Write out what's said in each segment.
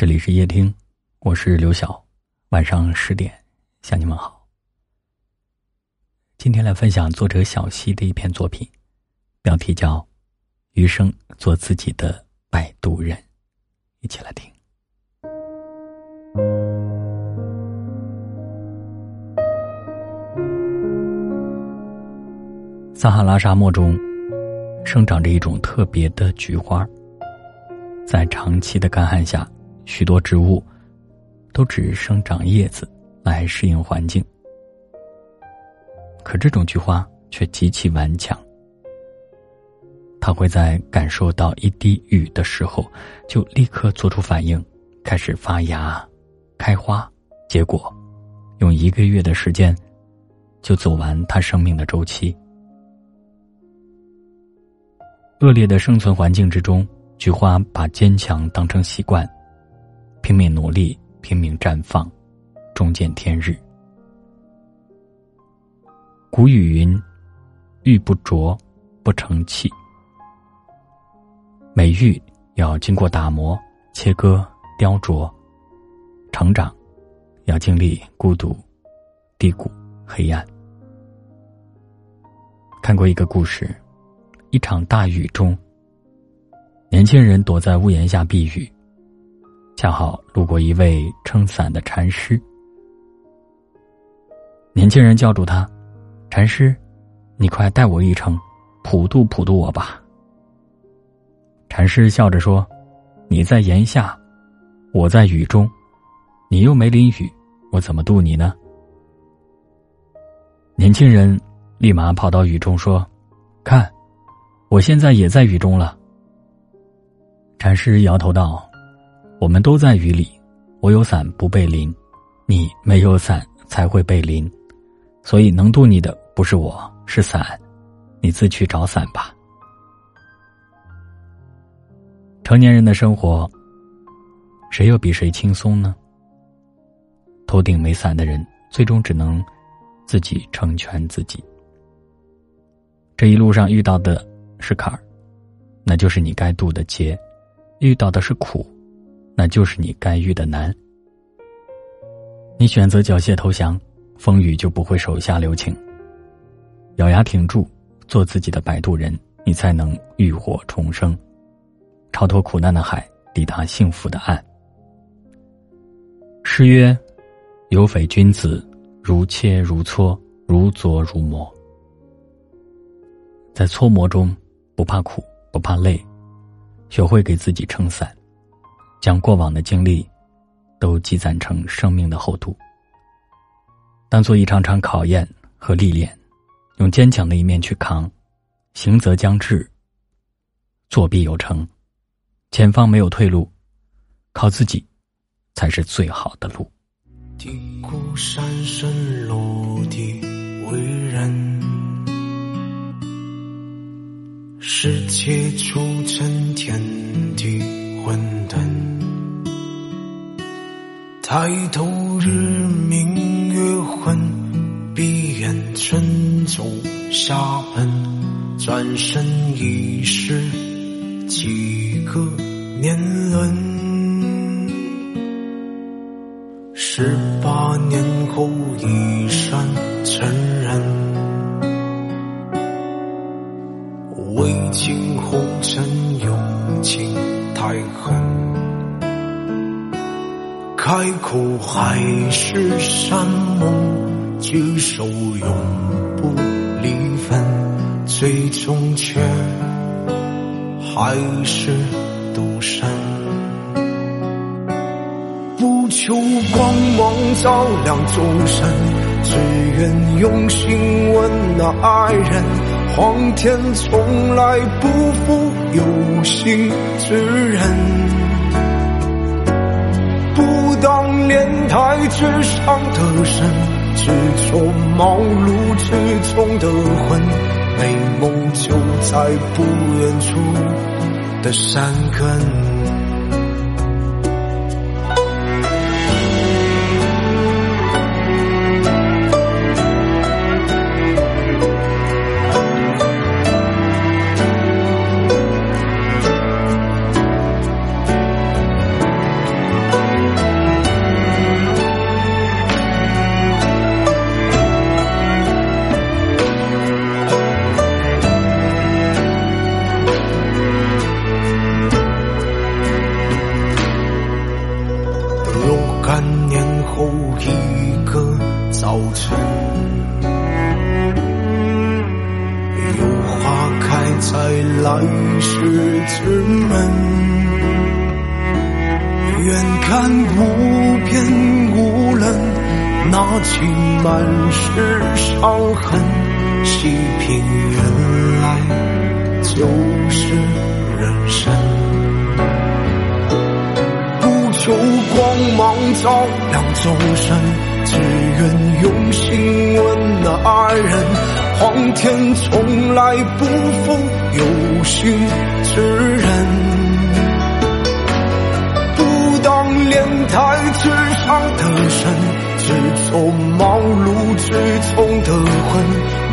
这里是夜听，我是刘晓。晚上十点向你们好。今天来分享作者小溪的一篇作品，标题叫《余生做自己的摆渡人》，一起来听。撒哈拉沙漠中生长着一种特别的菊花，在长期的干旱下。许多植物都只生长叶子来适应环境，可这种菊花却极其顽强。它会在感受到一滴雨的时候，就立刻做出反应，开始发芽、开花、结果，用一个月的时间就走完它生命的周期。恶劣的生存环境之中，菊花把坚强当成习惯。拼命努力，拼命绽放，终见天日。古语云：“玉不琢，不成器。”美玉要经过打磨、切割、雕琢，成长要经历孤独、低谷、黑暗。看过一个故事：一场大雨中，年轻人躲在屋檐下避雨。恰好路过一位撑伞的禅师，年轻人叫住他：“禅师，你快带我一程，普渡普渡我吧。”禅师笑着说：“你在檐下，我在雨中，你又没淋雨，我怎么渡你呢？”年轻人立马跑到雨中说：“看，我现在也在雨中了。”禅师摇头道。我们都在雨里，我有伞不被淋，你没有伞才会被淋，所以能渡你的不是我，是伞，你自去找伞吧。成年人的生活，谁又比谁轻松呢？头顶没伞的人，最终只能自己成全自己。这一路上遇到的是坎儿，那就是你该渡的劫；遇到的是苦。那就是你该遇的难。你选择缴械投降，风雨就不会手下留情。咬牙挺住，做自己的摆渡人，你才能浴火重生，超脱苦难的海，抵达幸福的岸。诗曰：“有匪君子，如切如磋，如琢如磨。”在搓磨中，不怕苦，不怕累，学会给自己撑伞。将过往的经历，都积攒成生命的厚度，当做一场场考验和历练，用坚强的一面去扛。行则将至，作必有成。前方没有退路，靠自己才是最好的路。低谷山深落地为人，世界出尘天地抬头日明月昏，闭眼沉舟下奔，转身已是几个年轮。十八年后衣衫荏苒，未经红尘用情太狠。开口还是山盟，举手永不离分，最终却还是独身。不求光芒照亮众生，只愿用心温暖爱人。皇天从来不负有心之人。当年台之上的神，执着茅庐之中的魂，美梦就在不远处的山根。晨，有花开在来时之门。远看无边无人，那情满是伤痕，细品原来就是人生。不求光芒照亮众生，只愿用心温暖爱人。皇天从来不负有心之人。不当莲台之上的神，只走茅庐之中的魂，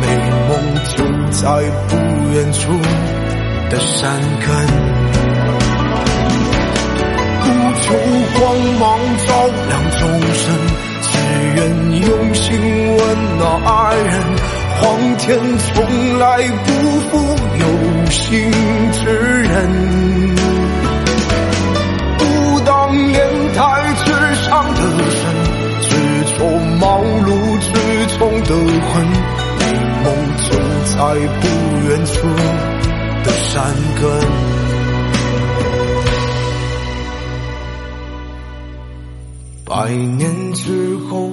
美梦就在不远处的山根。不求光芒照亮，愿用心温暖爱人。皇天从来不负有心之人。不当莲台之上的神，只求茅庐之中的魂，美梦就在不远处的山根。百年之后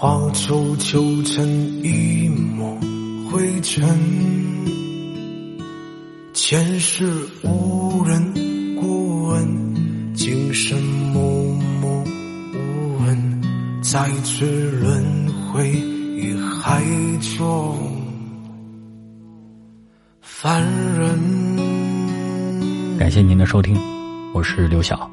化作旧尘一抹灰尘。前世无人过问，今生默默无闻，再次轮回于海中凡人。感谢您的收听，我是刘晓。